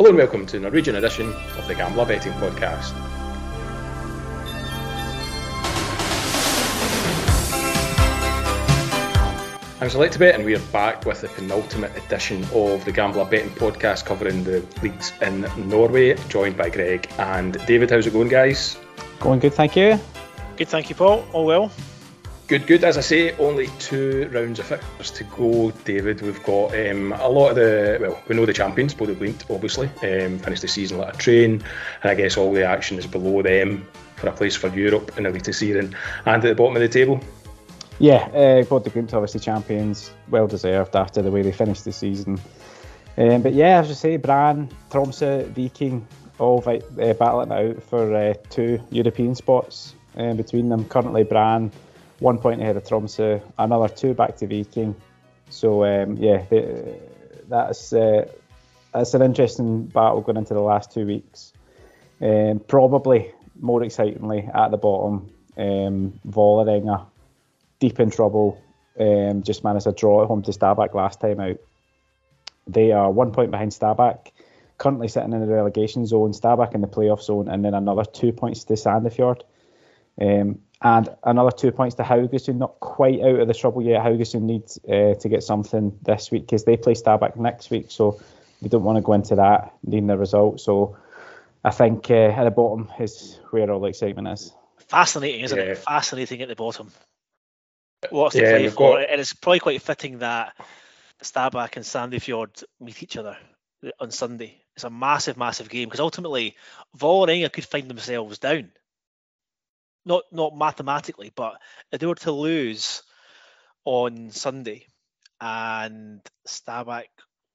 Hello and welcome to a Norwegian edition of the Gambler Betting Podcast. I'm Selectabet, and we are back with the penultimate edition of the Gambler Betting Podcast covering the leagues in Norway, joined by Greg and David. How's it going, guys? Going good, thank you. Good, thank you, Paul. All well. Good, good. As I say, only two rounds of fixtures to go, David. We've got um, a lot of the, well, we know the champions, Bodø Glimt, obviously, um, finished the season like a train, and I guess all the action is below them for a place for Europe in Eliteserien and at the bottom of the table. Yeah, uh, Bodø Glimt obviously champions, well deserved after the way they finished the season. Um, but yeah, as I say, Brann, Tromsø, Viking, all uh, battling out for uh, two European spots uh, between them. Currently, Brann one point ahead of Tromsø, another two back to Viking. So um, yeah, they, that's uh, that's an interesting battle going into the last two weeks. Um, probably more excitingly at the bottom, um, Vålerenga, deep in trouble. Um, just managed a draw at home to Stabæk last time out. They are one point behind Stabæk, currently sitting in the relegation zone. Stabæk in the playoff zone, and then another two points to Sandefjord. Um, and another two points to Haugesund, not quite out of the trouble yet. Haugesund needs uh, to get something this week because they play Stabæk next week, so they don't want to go into that needing the result. So I think uh, at the bottom is where all the excitement is. Fascinating, isn't yeah. it? Fascinating at the bottom. What's the yeah, play for? Got... And it's probably quite fitting that Stabæk and Sandefjord meet each other on Sunday. It's a massive, massive game because ultimately Vålerenga could find themselves down not not mathematically, but if they were to lose on Sunday and Stabæk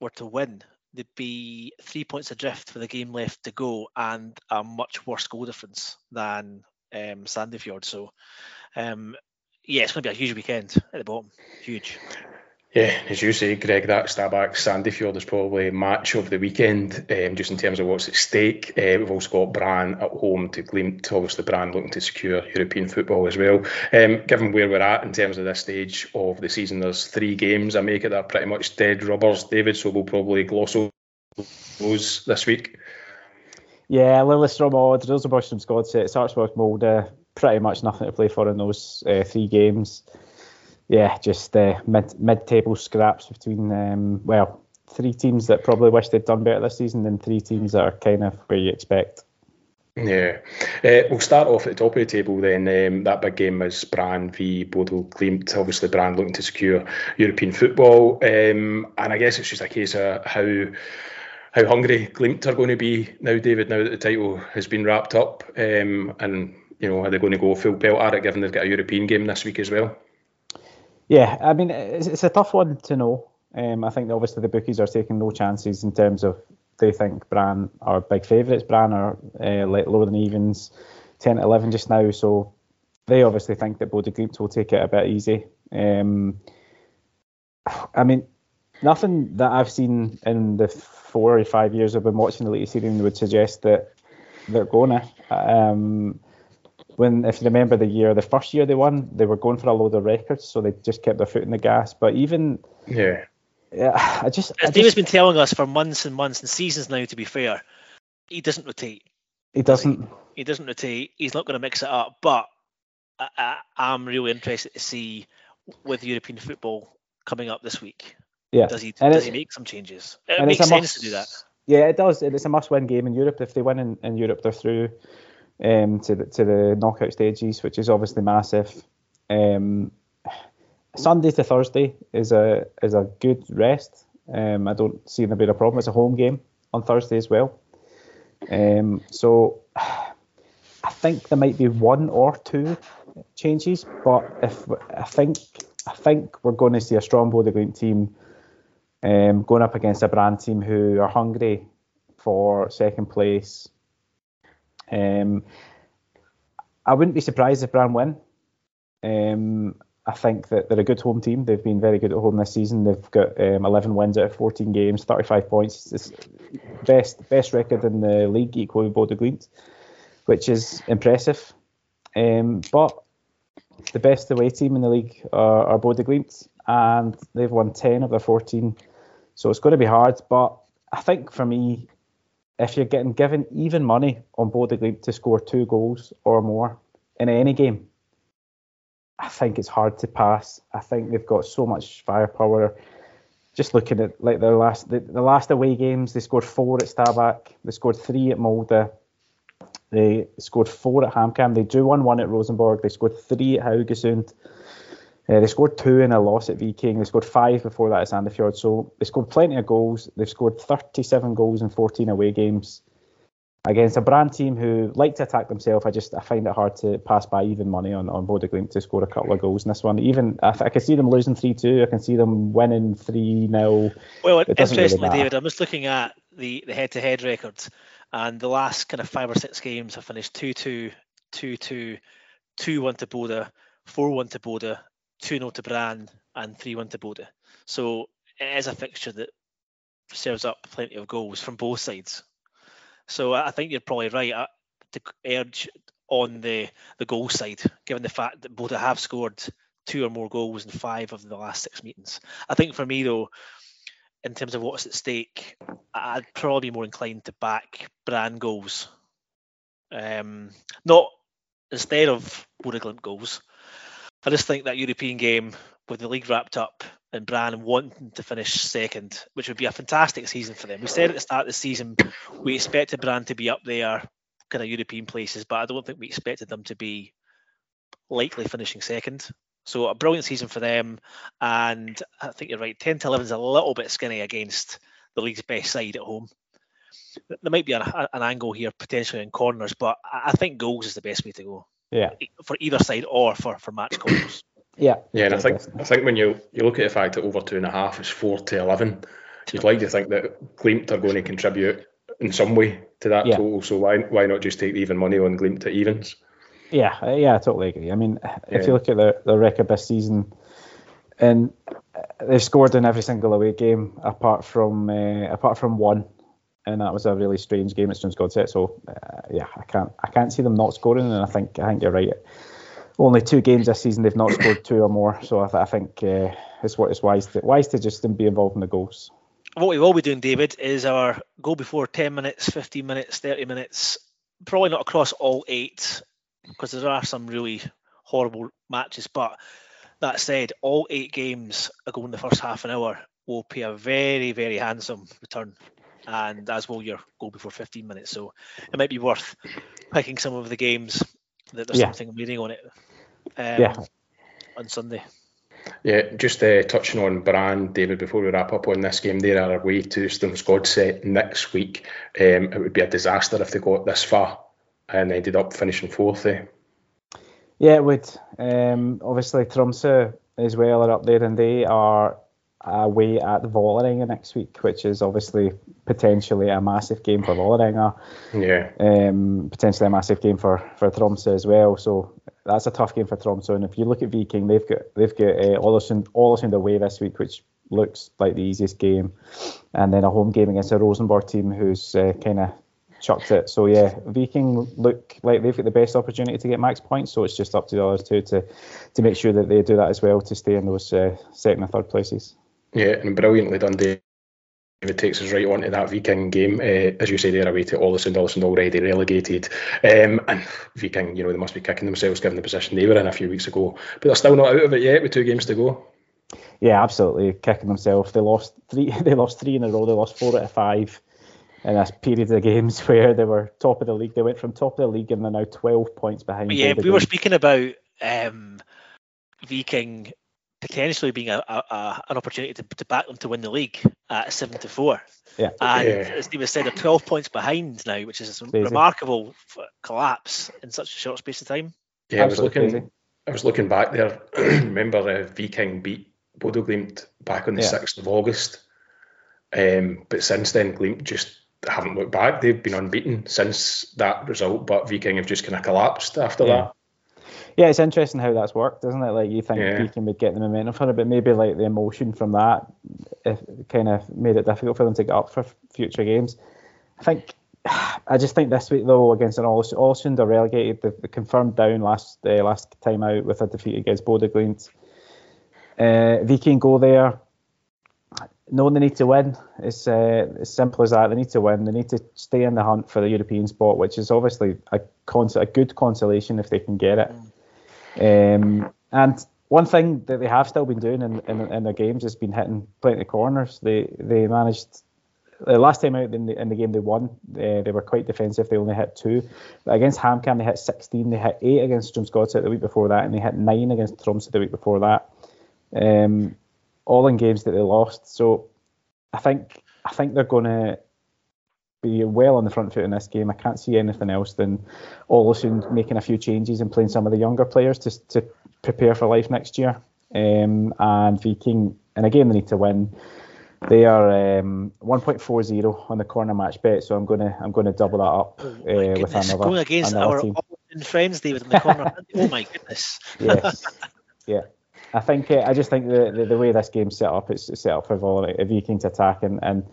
were to win, they'd be three points adrift for the game left to go and a much worse goal difference than um, Sandefjord. So, um, yeah, it's going to be a huge weekend at the bottom. Huge. Yeah, as you say, Greg, that Stabæk Sandefjord is probably match of the weekend, um, just in terms of what's at stake. Uh, we've also got Brann at home to Glimt, obviously Brann looking to secure European football as well. Um, given where we're at in terms of this stage of the season, there's three games I make it that are pretty much dead rubbers, David, so we'll probably gloss over those this week. Yeah, Lillestrøm Odd, Rosenborg Godset, Sarpsborg Molde, pretty much nothing to play for in those uh, three games yeah, just uh, mid mid table scraps between um, well three teams that probably wish they'd done better this season, and three teams that are kind of where you expect. Yeah, uh, we'll start off at the top of the table then. Um, that big game is Brann v Bodø Glimt. Obviously, Brann looking to secure European football, um, and I guess it's just a case of how how hungry Glimt are going to be now, David. Now that the title has been wrapped up, um, and you know, are they going to go full belt at it, given they've got a European game this week as well? Yeah, I mean, it's, it's a tough one to know. Um, I think obviously the bookies are taking no chances in terms of they think Brann are big favourites. Brann are uh, lower than evens, 10 to 11 just now. So they obviously think that Bodø Glimt will take it a bit easy. Um, I mean, nothing that I've seen in the four or five years I've been watching the latest season would suggest that they're going to. Um, when if you remember the year, the first year they won, they were going for a load of records, so they just kept their foot in the gas. But even yeah, yeah, I just as David's been telling us for months and months and seasons now. To be fair, he doesn't rotate. He doesn't. He? he doesn't rotate. He's not going to mix it up. But I, am really interested to see with European football coming up this week. Yeah, does he and does he make some changes? It makes sense must, to do that. Yeah, it does. It's a must-win game in Europe. If they win in, in Europe, they're through um, to the to the knockout stages, which is obviously massive. Um, Sunday to Thursday is a is a good rest. Um, I don't see there being a problem. It's a home game on Thursday as well. Um, so I think there might be one or two changes, but if I think I think we're going to see a strong Bodø Glimt team um, going up against a Brann team who are hungry for second place um, I wouldn't be surprised if Brann win. Um, I think that they're a good home team. They've been very good at home this season. They've got um, 11 wins out of 14 games, 35 points. It's best best record in the league, equal with Bodø Glimt, which is impressive. Um, but the best away team in the league are, are Bodø Glimt, and they've won 10 of their 14. So it's going to be hard. But I think for me, if you're getting given even money on Bodø to score two goals or more in any game, I think it's hard to pass. I think they've got so much firepower. Just looking at like their last the, the last away games, they scored four at Stabæk, they scored three at Molde, they scored four at HamKam, they drew one one at Rosenborg, they scored three at Haugesund. Uh, they scored two in a loss at Viking. They scored five before that at Sandefjord. So they scored plenty of goals. They've scored 37 goals in 14 away games against a Brann team who like to attack themselves. I just I find it hard to pass by even money on on Bodø to score a couple of goals in this one. Even I, I can see them losing three two. I can see them winning three 0 Well, interestingly, really David, I'm just looking at the the head to head records, and the last kind of five or six games have finished 2-2, 2-2, 2-1 to Bodø. 4-1 to Bodø, 2 0 to Brann and 3 1 to Bodø. So it is a fixture that serves up plenty of goals from both sides. So I think you're probably right to urge on the, the goal side, given the fact that Bodø have scored two or more goals in five of the last six meetings. I think for me, though, in terms of what's at stake, I'd probably be more inclined to back Brann goals. Um, not instead of Bodø goals, I just think that European game with the league wrapped up and Brann wanting to finish second, which would be a fantastic season for them. We said at the start of the season we expected Brann to be up there, kind of European places, but I don't think we expected them to be likely finishing second. So a brilliant season for them, and I think you're right. Ten to eleven is a little bit skinny against the league's best side at home. There might be an, an angle here potentially in corners, but I think goals is the best way to go. Yeah. For either side or for, for match calls. Yeah. Yeah, and I think I think when you you look at the fact that over two and a half is four to eleven, you'd like to think that Glimt are going to contribute in some way to that yeah. total. So why why not just take even money on Glimt to evens? Yeah, yeah, I totally agree. I mean, yeah. if you look at the the record this season, and they've scored in every single away game apart from uh, apart from one and that was a really strange game at Strømsgodset. So uh, yeah, I can't I can't see them not scoring, and I think I think you're right. Only two games this season they've not scored two or more, so I, th- I think uh, it's what it's wise to wise to just be involved in the goals. What we will be doing, David, is our goal before 10 minutes, 15 minutes, 30 minutes. Probably not across all eight, because there are some really horrible matches. But that said, all eight games ago in the first half an hour will pay a very, very handsome return and as will your goal before 15 minutes. So it might be worth picking some of the games that there's yeah. something reading on it. Um, yeah. On Sunday. Yeah, just uh, touching on Brann, David, before we wrap up on this game, they are away to Strømsgodset next week. Um, it would be a disaster if they got this far and ended up finishing fourth. Eh? Yeah, it would. Um, obviously, Tromsø as well are up there, and they are away at Vålerenga next week, which is obviously potentially a massive game for Vålerenga. Yeah. Um, potentially a massive game for for Tromsø as well. So that's a tough game for Tromsø. And if you look at Viking, they've got they've got uh, Ålesund Ålesund away this week, which looks like the easiest game, and then a home game against a Rosenborg team who's uh, kind of chucked it. So yeah, Viking look like they've got the best opportunity to get max points. So it's just up to the others two to to make sure that they do that as well to stay in those uh, second and third places. Yeah, and brilliantly done, David. It takes us right on to that Viking game. Uh, as you say, they're away to Ålesund. Ålesund already relegated. Um, and Viking, you know, they must be kicking themselves given the position they were in a few weeks ago. But they're still not out of it yet with two games to go. Yeah, absolutely. Kicking themselves. They lost three they lost three in a row. They lost four out of five in a period of games where they were top of the league. They went from top of the league and they're now 12 points behind. yeah, we were speaking about um, Viking potentially being a, a, an opportunity to, to back them to win the league at seven to four. Yeah. And yeah. as David said, they're 12 points behind now, which is a crazy. remarkable collapse in such a short space of time. Yeah, I was looking. Crazy. I was looking back there. Remember, uh, Viking beat Bodo Glimt back on the sixth of August. Um, but since then, Glimt just haven't looked back. They've been unbeaten since that result, but Viking have just kind of collapsed after yeah. that yeah, it's interesting how that's worked, isn't it? Like you think yeah. Viking would get the momentum for it, but maybe like the emotion from that kind of made it difficult for them to get up for future games. I think I just think this week though against an Ålesund are relegated. They confirmed down last uh, last time out with a defeat against Bodø Glimt. Uh, Viking go there. no, they need to win. It's uh, as simple as that. They need to win. They need to stay in the hunt for the European spot, which is obviously a cons- a good consolation if they can get it. Um, and one thing that they have still been doing in, in, in their games has been hitting plenty of corners. They they managed the last time out in the, in the game they won, uh, they were quite defensive. They only hit two. But against HamKam, they hit 16. They hit eight against Strømsgodset the week before that, and they hit nine against Tromsø the week before that. Um, all in games that they lost. So I think I think they're going to be well on the front foot in this game. I can't see anything else than Ålesund making a few changes and playing some of the younger players to to prepare for life next year. Um, and Viking, and again, they need to win. They are um, 1.40 on the corner match bet, so I'm gonna I'm gonna double that up oh uh, with another. Going against another our team. friends, David, in the corner. oh my goodness. yes. Yeah. I think uh, I just think the, the, the way this game's set up, it's set up for a Viking to attack, and, and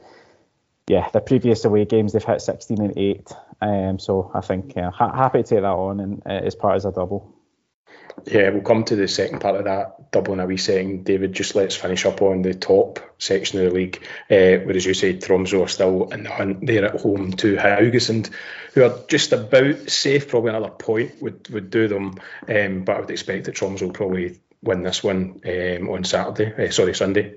yeah, the previous away games they've hit 16 and 8. Um, so I think yeah, ha- happy to take that on and uh, as part as a double. Yeah, we'll come to the second part of that double in a wee second. David, just let's finish up on the top section of the league, uh, where, as you said, Tromsø are still in the hunt. They're at home to Haugesund, who are just about safe. Probably another point would, would do them, um, but I would expect that Tromsø will probably win this one um, on Saturday. Uh, sorry, Sunday.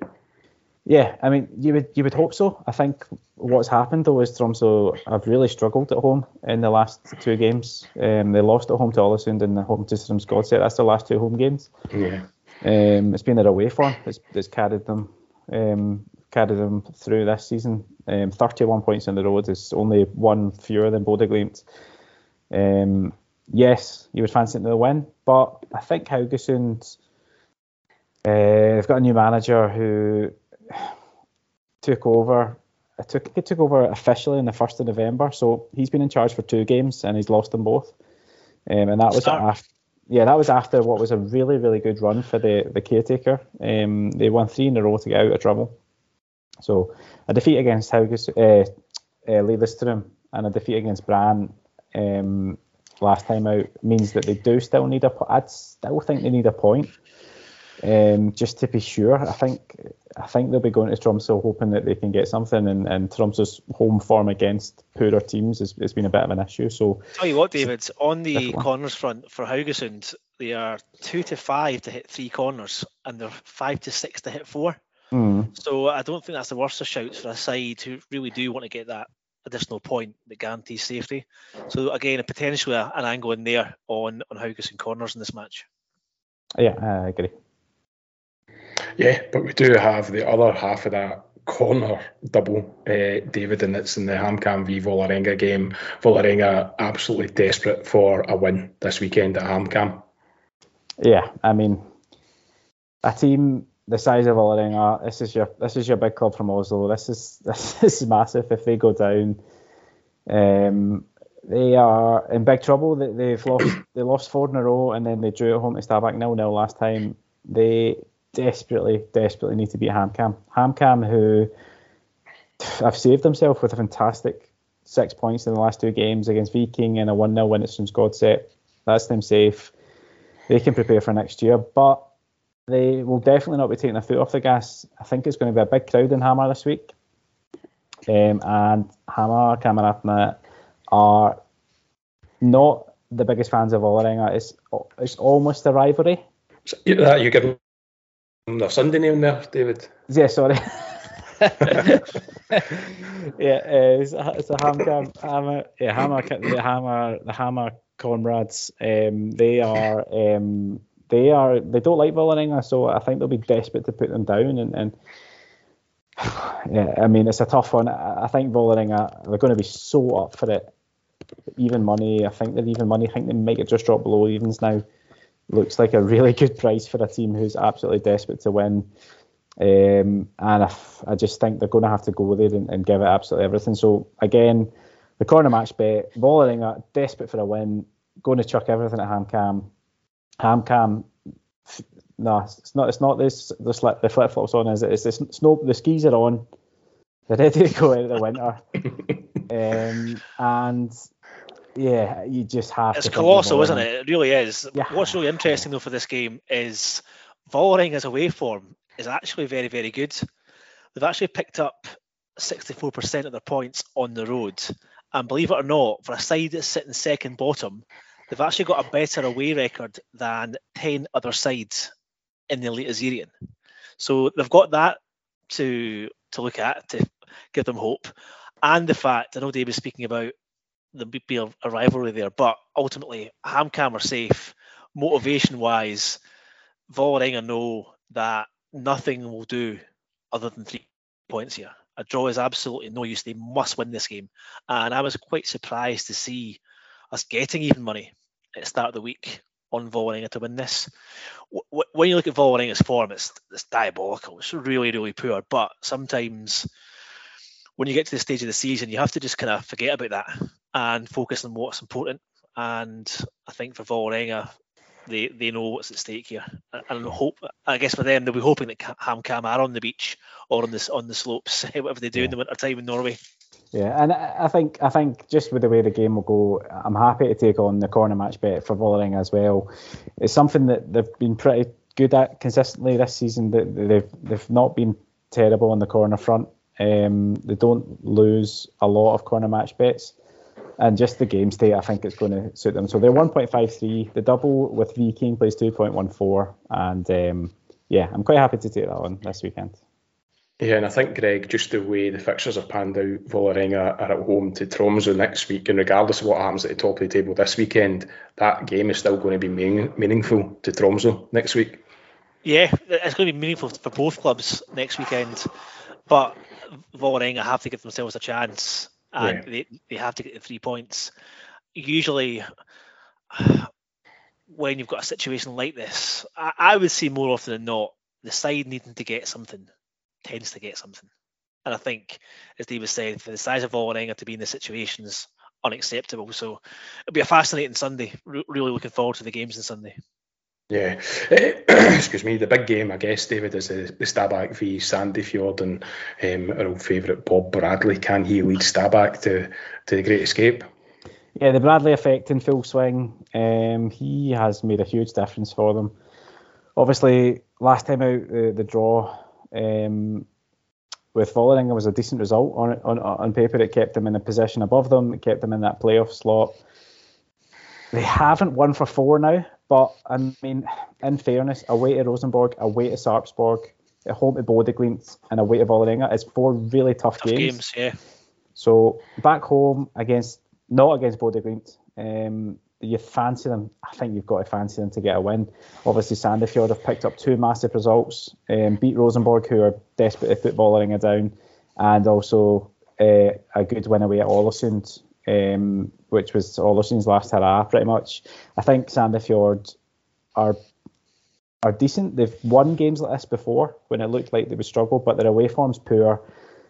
Yeah, I mean, you would you would hope so. I think what's happened though is Tromsø have really struggled at home in the last two games. Um, they lost at home to Ålesund and the home to Strømsgodset. That's the last two home games. Yeah. Um, it's been their away form that's, that's carried them um, carried them through this season. Um, 31 points on the road is only one fewer than Bodø/Glimt. Um, yes, you would fancy them to win, but I think Haugesund. Uh, they've got a new manager who took over. It took it took over officially on the first of November, so he's been in charge for two games and he's lost them both. Um, and that was after, yeah, that was after what was a really really good run for the the caretaker. Um, they won three in a row to get out of trouble. So a defeat against Hauges, uh, uh, Lillestrøm and a defeat against Brann um, last time out means that they do still need a. I'd still think they need a point um, just to be sure. I think I think they'll be going to Tromsø hoping that they can get something, and, and Tromsø's home form against poorer teams has, has been a bit of an issue. So tell you what, David, on the corners front for Haugesund, they are two to five to hit three corners, and they're five to six to hit four. Mm. So I don't think that's the worst of shouts for a side who really do want to get that additional point that guarantees safety. So again, a potentially an angle in there on on Haugesund corners in this match. Yeah, I agree. Yeah, but we do have the other half of that corner double, uh, David, and it's in the HamKam v Vålerenga game. Vålerenga absolutely desperate for a win this weekend at HamKam. Yeah, I mean, a team the size of Vålerenga, this is your this is your big club from Oslo. This is this is massive. If they go down, um, they are in big trouble. They, they've lost they lost four in a row, and then they drew at home to Stabæk nil nil last time. They desperately, desperately need to beat HamKam. HamKam, who have saved themselves with a fantastic six points in the last two games against Viking and a 1 0 win at Strømsgodset. That's them safe. They can prepare for next year, but they will definitely not be taking their foot off the gas. I think it's going to be a big crowd in Hamar this week. Um, and Hamarkameratene are not the biggest fans of Vålerenga. It's, it's almost a rivalry. Yeah, you give the Sunday name there, David. Yeah, sorry. yeah, uh, it's, a, it's a Hammer, Hammer, yeah, Hammer, the Hammer, the Hammer comrades. Um, they are, um, they are, they don't like Vålerenga, so I think they'll be desperate to put them down. And, and yeah, I mean, it's a tough one. I think Vålerenga, they're going to be so up for it. Even money, I think they're even money. I think they might have just dropped below evens now looks like a really good price for a team who's absolutely desperate to win. Um, and if, I just think they're going to have to go there and, and, give it absolutely everything. So again, the corner match bet, Vålerenga desperate for a win, going to chuck everything at HamKam. HamKam, no, it's not. It's not this. The, slip, the flip flops on. Is it? It's the snow. The skis are on. They're ready to go into the winter. um, and yeah, you just have. It's colossal, isn't it? It really is. Yeah. What's really interesting though for this game is Vålerenga's away form is actually very, very good. they've actually picked up 64% of their points on the road. And believe it or not, for a side that's sitting second bottom, they've actually got a better away record than 10 other sides in the Eliteserien. So they've got that to to look at to give them hope. And the fact, I know Dave was speaking about there be a, a rivalry there, but ultimately HamKam are safe. Motivation wise, Vålerenga know that nothing will do other than three points here. A draw is absolutely no use. They must win this game. And I was quite surprised to see us getting even money at the start of the week on Vålerenga to win this. When you look at Vålerenga's form, it's, it's diabolical. It's really, really poor. But sometimes when you get to the stage of the season, you have to just kind of forget about that and focus on what's important. And I think for Vålerenga, they they know what's at stake here, and hope. I guess for them, they'll be hoping that HamKam are on the beach or on this on the slopes, whatever they do yeah. in the winter time in Norway. Yeah, and I think I think just with the way the game will go, I'm happy to take on the corner match bet for Vålerenga as well. It's something that they've been pretty good at consistently this season. That they've they've not been terrible on the corner front. Um, they don't lose a lot of corner match bets and just the game state, I think it's going to suit them. So they're 1.53. The double with Viking plays 2.14, and um, yeah, I'm quite happy to take that one this weekend. Yeah, and I think Greg, just the way the fixtures have panned out, Vålerenga are at home to Tromsø next week, and regardless of what happens at the top of the table this weekend, that game is still going to be meaning, meaningful to Tromsø next week. Yeah, it's going to be meaningful for both clubs next weekend, but Vålerenga have to give themselves a chance and they, they have to get the three points. Usually, when you've got a situation like this, I, I would say more often than not the side needing to get something tends to get something. And I think, as Dave was saying, for the size of Vålerenga to be in this situation is unacceptable. So it'll be a fascinating Sunday. really looking forward to the games on Sunday. Yeah, excuse me. The big game, I guess, David, is the, the Stabæk v Sandefjord, and um, our old favourite Bob Bradley. Can he lead Stabæk to to the Great Escape? Yeah, the Bradley effect in full swing. Um, he has made a huge difference for them. Obviously, last time out, the, the draw um, with Vålerenga was a decent result on, on on paper. It kept them in a position above them. It kept them in that playoff slot. They haven't won for four now, but I mean, in fairness, away to Rosenborg, away to Sarpsborg, at home to Bodø/Glimt, and away to Vålerenga, it's four really tough, tough games. games. Yeah. So back home against not against Bodø/Glimt, um, you fancy them. I think you've got to fancy them to get a win. Obviously, Sandefjord have picked up two massive results, um, beat Rosenborg, who are desperate to put Vålerenga down, and also uh, a good win away at Ålesund um, which was Ålesund's last hurrah, pretty much. I think Sandefjord are are decent. They've won games like this before when it looked like they would struggle, but their away form's poor.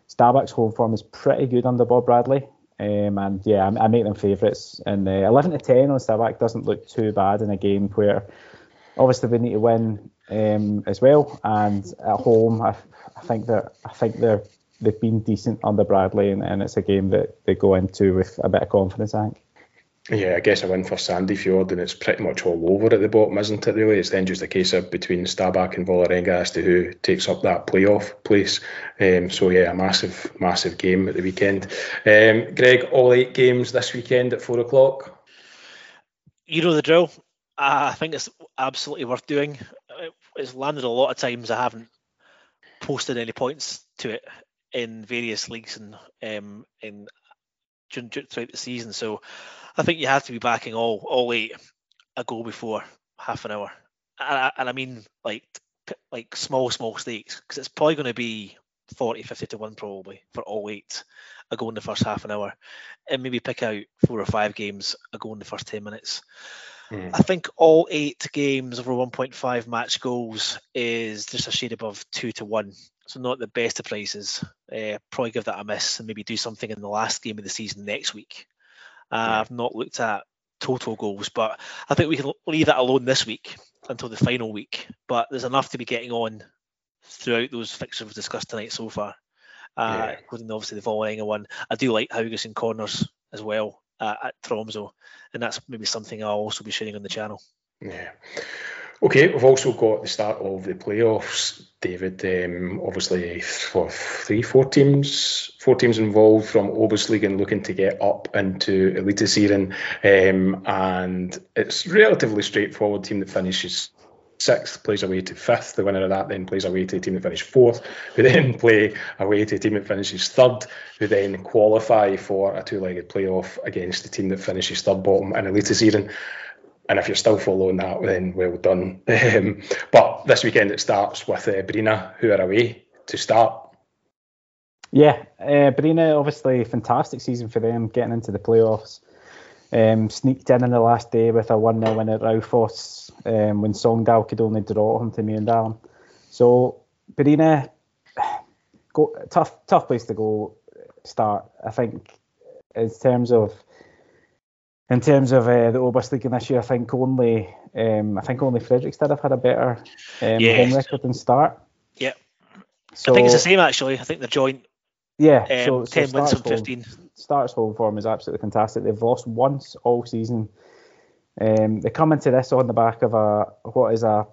Stabæk's home form is pretty good under Bob Bradley. Um, and yeah, I, I, make them favourites. And uh, 11 to 10 on Stabæk doesn't look too bad in a game where obviously they need to win um, as well. And at home, I, I think they're I think they're they've been decent under Bradley, and, and it's a game that they go into with a bit of confidence, I think. Yeah, I guess a win for Sandefjord, and it's pretty much all over at the bottom, isn't it? Really, it's then just a case of between Stabæk and Vålerenga as to who takes up that playoff place. Um, so yeah, a massive, massive game at the weekend. Um, Greg, all eight games this weekend at four o'clock. You know the drill. I think it's absolutely worth doing. It's landed a lot of times. I haven't posted any points to it in various leagues and um, in throughout the season. So I think you have to be backing all all eight a goal before half an hour, and I, and I mean like like small small stakes because it's probably going to be 40 50 to 1 probably for all eight a goal in the first half an hour and maybe pick out four or five games a goal in the first 10 minutes mm. i think all eight games over 1.5 match goals is just a shade above 2 to 1 so not the best of prices. Uh, probably give that a miss and maybe do something in the last game of the season next week. Uh, yeah. I've not looked at total goals, but I think we can leave that alone this week until the final week. But there's enough to be getting on throughout those fixtures we've discussed tonight so far, uh, yeah. including obviously the Vålerenga one. I do like Haugesund corners as well uh, at Tromsø, and that's maybe something I'll also be sharing on the channel. Yeah. Okay, we've also got the start of the playoffs, David. Um, obviously, for three, four teams, four teams involved from Obosligaen looking to get up into Eliteserien, um, and it's relatively straightforward. Team that finishes sixth plays away to fifth. The winner of that then plays away to a team that finishes fourth, who then play away to a team that finishes third, who then qualify for a two-legged playoff against the team that finishes third bottom in Eliteserien. And if you're still following that, then well done. Um, but this weekend it starts with uh, Bryne, who are away to Start. Yeah, uh, Bryne, obviously, fantastic season for them, getting into the playoffs. Um, sneaked in on the last day with a 1 0 win at Raufoss um, when Sogndal could only draw him to Mjøndalen. So, Bryne, go, tough, tough place to go Start. I think in terms of in terms of uh, the Obosliga this year, I think only um, I think only Fredrikstad have had a better um, yes. home record than Start. Yeah, so, I think it's the same actually. I think they're joint. Yeah, um, so, ten wins and fifteen. Starts home form is absolutely fantastic. They've lost once all season. Um, they come into this on the back of a what is a,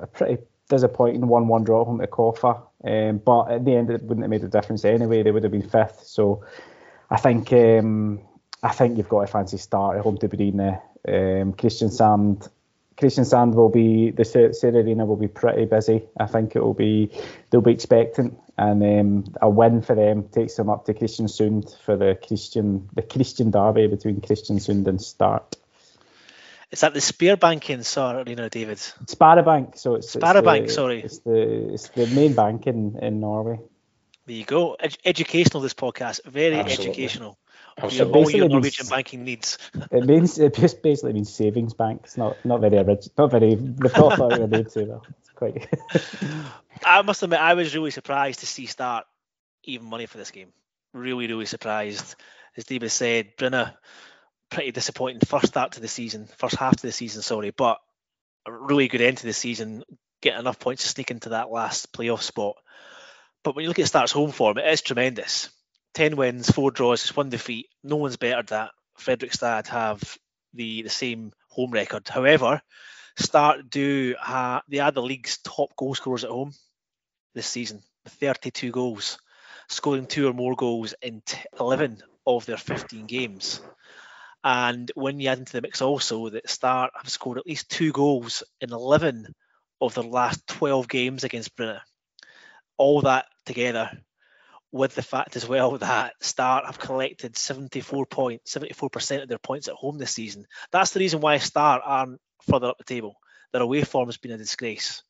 a pretty disappointing one-one draw home to Koffa. Um, but at the end, it wouldn't have made a difference anyway. They would have been fifth. So I think um, I think you've got a fancy Start at home to Bryne. Um, Kristiansand, Christian Sand will be the Sera Arena will be pretty busy. I think it will be they'll be expectant, and um, a win for them takes them up to Christian Kristiansund for the Christian the Christian derby between Christian Kristiansund and Start. Is that the Sparbank in Sar Arena, David? Sparabank. So it's Sparabank. It's the, sorry, it's the it's the main bank in in Norway. There you go. Ed- educational. This podcast very Absolutely. educational. Absolutely. all your Norwegian means, banking needs. it means it just basically means savings bank. It's not not very original. Not very. Not thought of it too well. It's quite. I must admit, I was really surprised to see Start even money for this game. Really, really surprised. As David said, Bryne, pretty disappointing first start to the season, first half to the season, sorry, but a really good end to the season, get enough points to sneak into that last playoff spot. But when you look at Start's home form, it is tremendous. 10 wins, four draws, just one defeat. No one's better that Fredrikstad have the, the same home record. However, Start do have, they are the league's top goal scorers at home this season, 32 goals, scoring two or more goals in 11 of their 15 games. And when you add into the mix also that Start have scored at least two goals in 11 of their last 12 games against Bryne. All that together with the fact as well that Start have collected 74 points, 74% of their points at home this season. That's the reason why Start aren't further up the table. Their away form has been a disgrace.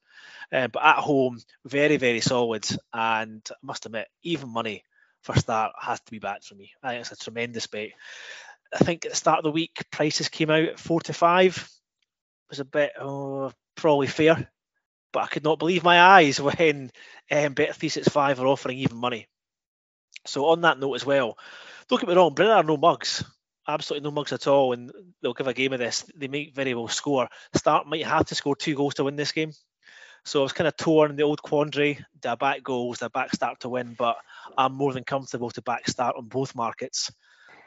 Uh, but at home, very, very solid. And I must admit, even money for Start has to be back for me. I think it's a tremendous bet. I think at the start of the week, prices came out at four to five. It was a bit oh, probably fair, but I could not believe my eyes when um, Bet365 are offering even money. So on that note as well, don't get me wrong, Bryne are no mugs. Absolutely no mugs at all, and they'll give a game of this. They make very well score. Start might have to score two goals to win this game. So I was kind of torn in the old quandary. Do back goals? Do back Start to win? But I'm more than comfortable to back Start on both markets.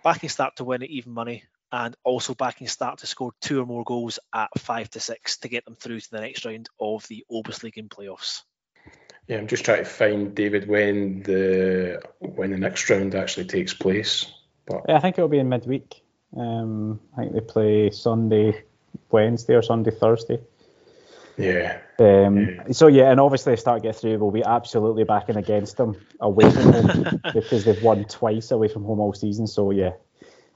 Backing Start to win at even money, and also backing Start to score two or more goals at five to six to get them through to the next round of the Obosliga playoffs. Yeah, I'm just trying to find David when the when the next round actually takes place. But yeah, I think it'll be in midweek. Um, I think they play Sunday, Wednesday, or Sunday, Thursday. Yeah. Um, yeah. So yeah, and obviously, if Start get through, we'll be absolutely backing against them away from home because they've won twice away from home all season. So yeah,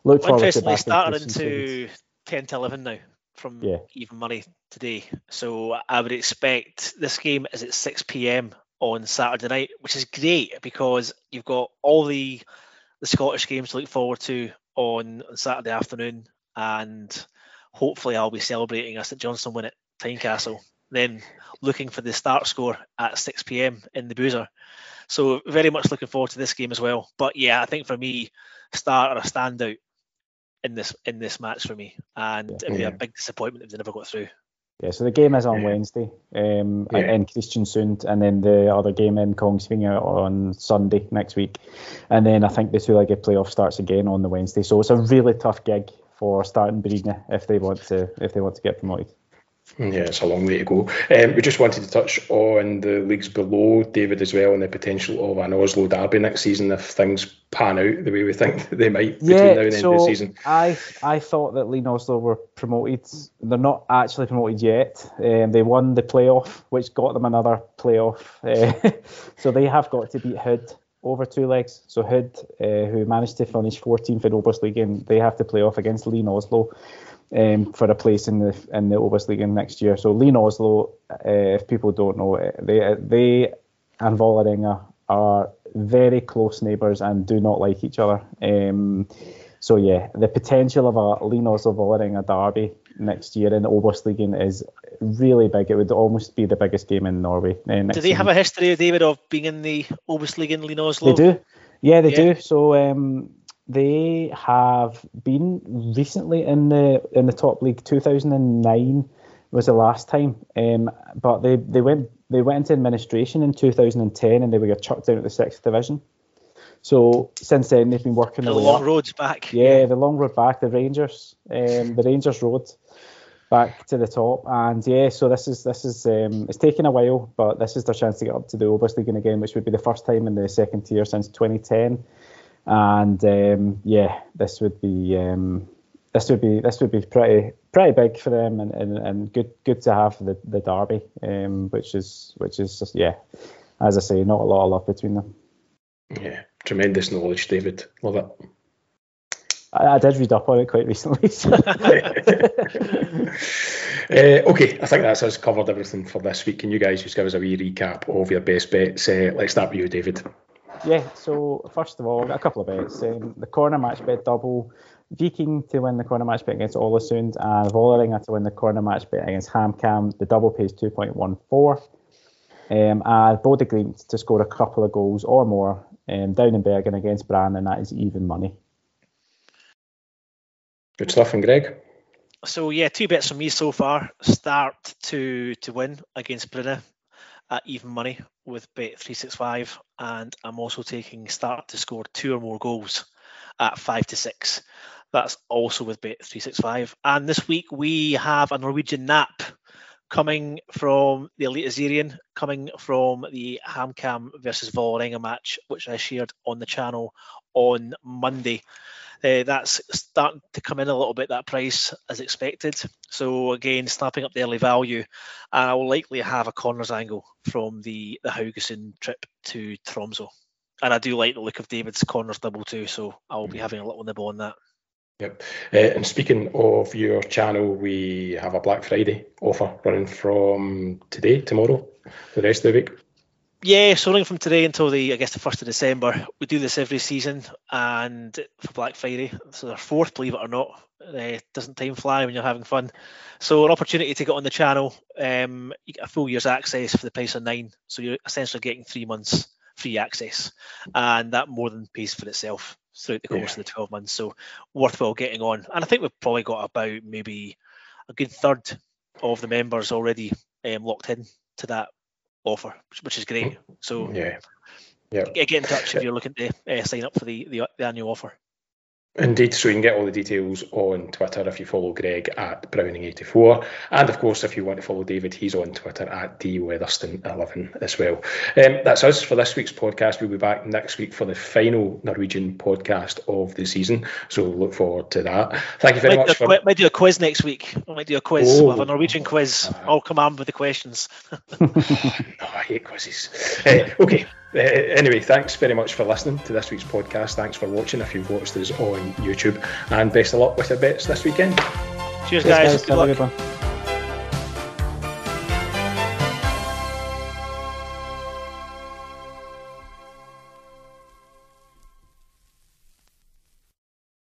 look forward to Interestingly, started into ten to eleven now from yeah. even money today. So I would expect this game is at 6 p.m on Saturday night, which is great because you've got all the the Scottish games to look forward to on, Saturday afternoon, and hopefully I'll be celebrating us at Johnstone win at Tynecastle. Then looking for the Start score at 6 p.m. in the Boozer. So very much looking forward to this game as well. But yeah, I think for me, Start or a standout in this in this match for me, and it'd be a big disappointment if they never got through. Yeah, so the game is on. Wednesday um, yeah. in Kristiansund, and then the other game in Kongsvinger on Sunday next week. And then I think the two-legged playoff starts again on the Wednesday. So it's a really tough gig for starting Bryne if they want to if they want to get promoted. Yeah, it's a long way to go. Um, we just wanted to touch on the leagues below, David, as well, and the potential of an Oslo derby next season if things pan out the way we think they might between yeah, now and the so end of the season. I I thought that Lyn Oslo were promoted. They're not actually promoted yet. Um, they won the playoff, which got them another playoff. Uh, so they have got to beat Hødd over two legs. So Hødd, uh, who managed to finish 14th in Obosligaen, they have to play off against Lyn Oslo um, for a place in the in the Obosligaen next year. So Lyn Oslo, uh, if people don't know, they they and Vålerenga are very close neighbours and do not like each other. Um, so yeah, the potential of a Lyn Oslo Vålerenga derby next year in the Obosligaen is really big. It would almost be the biggest game in Norway. Uh, do they season. have a history, David, of being in the Obosligaen Lyn Oslo? They do. Yeah, they yeah. do. So um, they have been recently in the in the top league. 2009 was the last time, um, but they, they went they went into administration in 2010 and they were chucked down at the sixth division. So since then they've been working the long up. roads back. Yeah, the long road back. The Rangers, um, the Rangers road back to the top. And yeah, so this is this is um, it's taken a while, but this is their chance to get up to the Obosliga again, which would be the first time in the second tier since 2010 and um, yeah, this would be um, this would be this would be pretty pretty big for them, and, and, and good good to have the the derby, um, which is which is just yeah, as I say, not a lot of love between them. Yeah, tremendous knowledge, David. Love it. I, I did read up on it quite recently. So. uh, okay, I think that's us covered everything for this week. Can you guys just give us a wee recap of your best bets? Uh, let's start with you, David. Yeah, so first of all, a couple of bets. Um, the corner match bet double, Viking to win the corner match bet against Ålesund, and Vålerenga to win the corner match bet against HamKam. The double pays 2.14. Um, and Bodø/Glimt to score a couple of goals or more um, down in Bergen against Brann, and that is even money. Good stuff, and Greg. So yeah, two bets from me so far. Start to to win against Bryne at even money with Bet365, and I'm also taking Start to score two or more goals at five to six. That's also with Bet365. And this week we have a Norwegian nap coming from the Eliteserien, coming from the HamKam versus Vålerenga match, which I shared on the channel on Monday. Uh, that's starting to come in a little bit, that price as expected. So again, snapping up the early value. And I will likely have a corners angle from the, the Haugesund trip to Tromso. And I do like the look of David's corners double too, so I will be having a little nibble on that. Yep. Uh, and speaking of your channel, we have a Black Friday offer running from today, tomorrow, the rest of the week. Yeah, so running from today until the I guess the first of December, we do this every season, and for Black Friday, so our fourth, believe it or not. Uh, doesn't time fly when you're having fun? So an opportunity to get on the channel, um, you get a full year's access for the price of nine. So you're essentially getting three months free access, and that more than pays for itself throughout the course yeah. of the 12 months. So worthwhile getting on, and I think we've probably got about maybe a good third of the members already um, locked in to that offer, which is great. So yeah, yeah. Get, in touch if you're looking to uh, sign up for the, the, the annual offer. Indeed, so you can get all the details on Twitter if you follow Greg at Browning84. And of course, if you want to follow David, he's on Twitter at dweatherston11 as well. Um, that's us for this week's podcast. We'll be back next week for the final Norwegian podcast of the season. So look forward to that. Thank you very might much. Do, for... Might do a quiz next week. I might do a quiz. Oh, we'll have a Norwegian quiz. Uh, I'll come armed with the questions. no, I hate quizzes. Uh, okay. Uh, anyway, thanks very much for listening to this week's podcast. Thanks for watching if you've watched us on YouTube. And best of luck with your bets this weekend. Cheers, guys. guys. Good luck.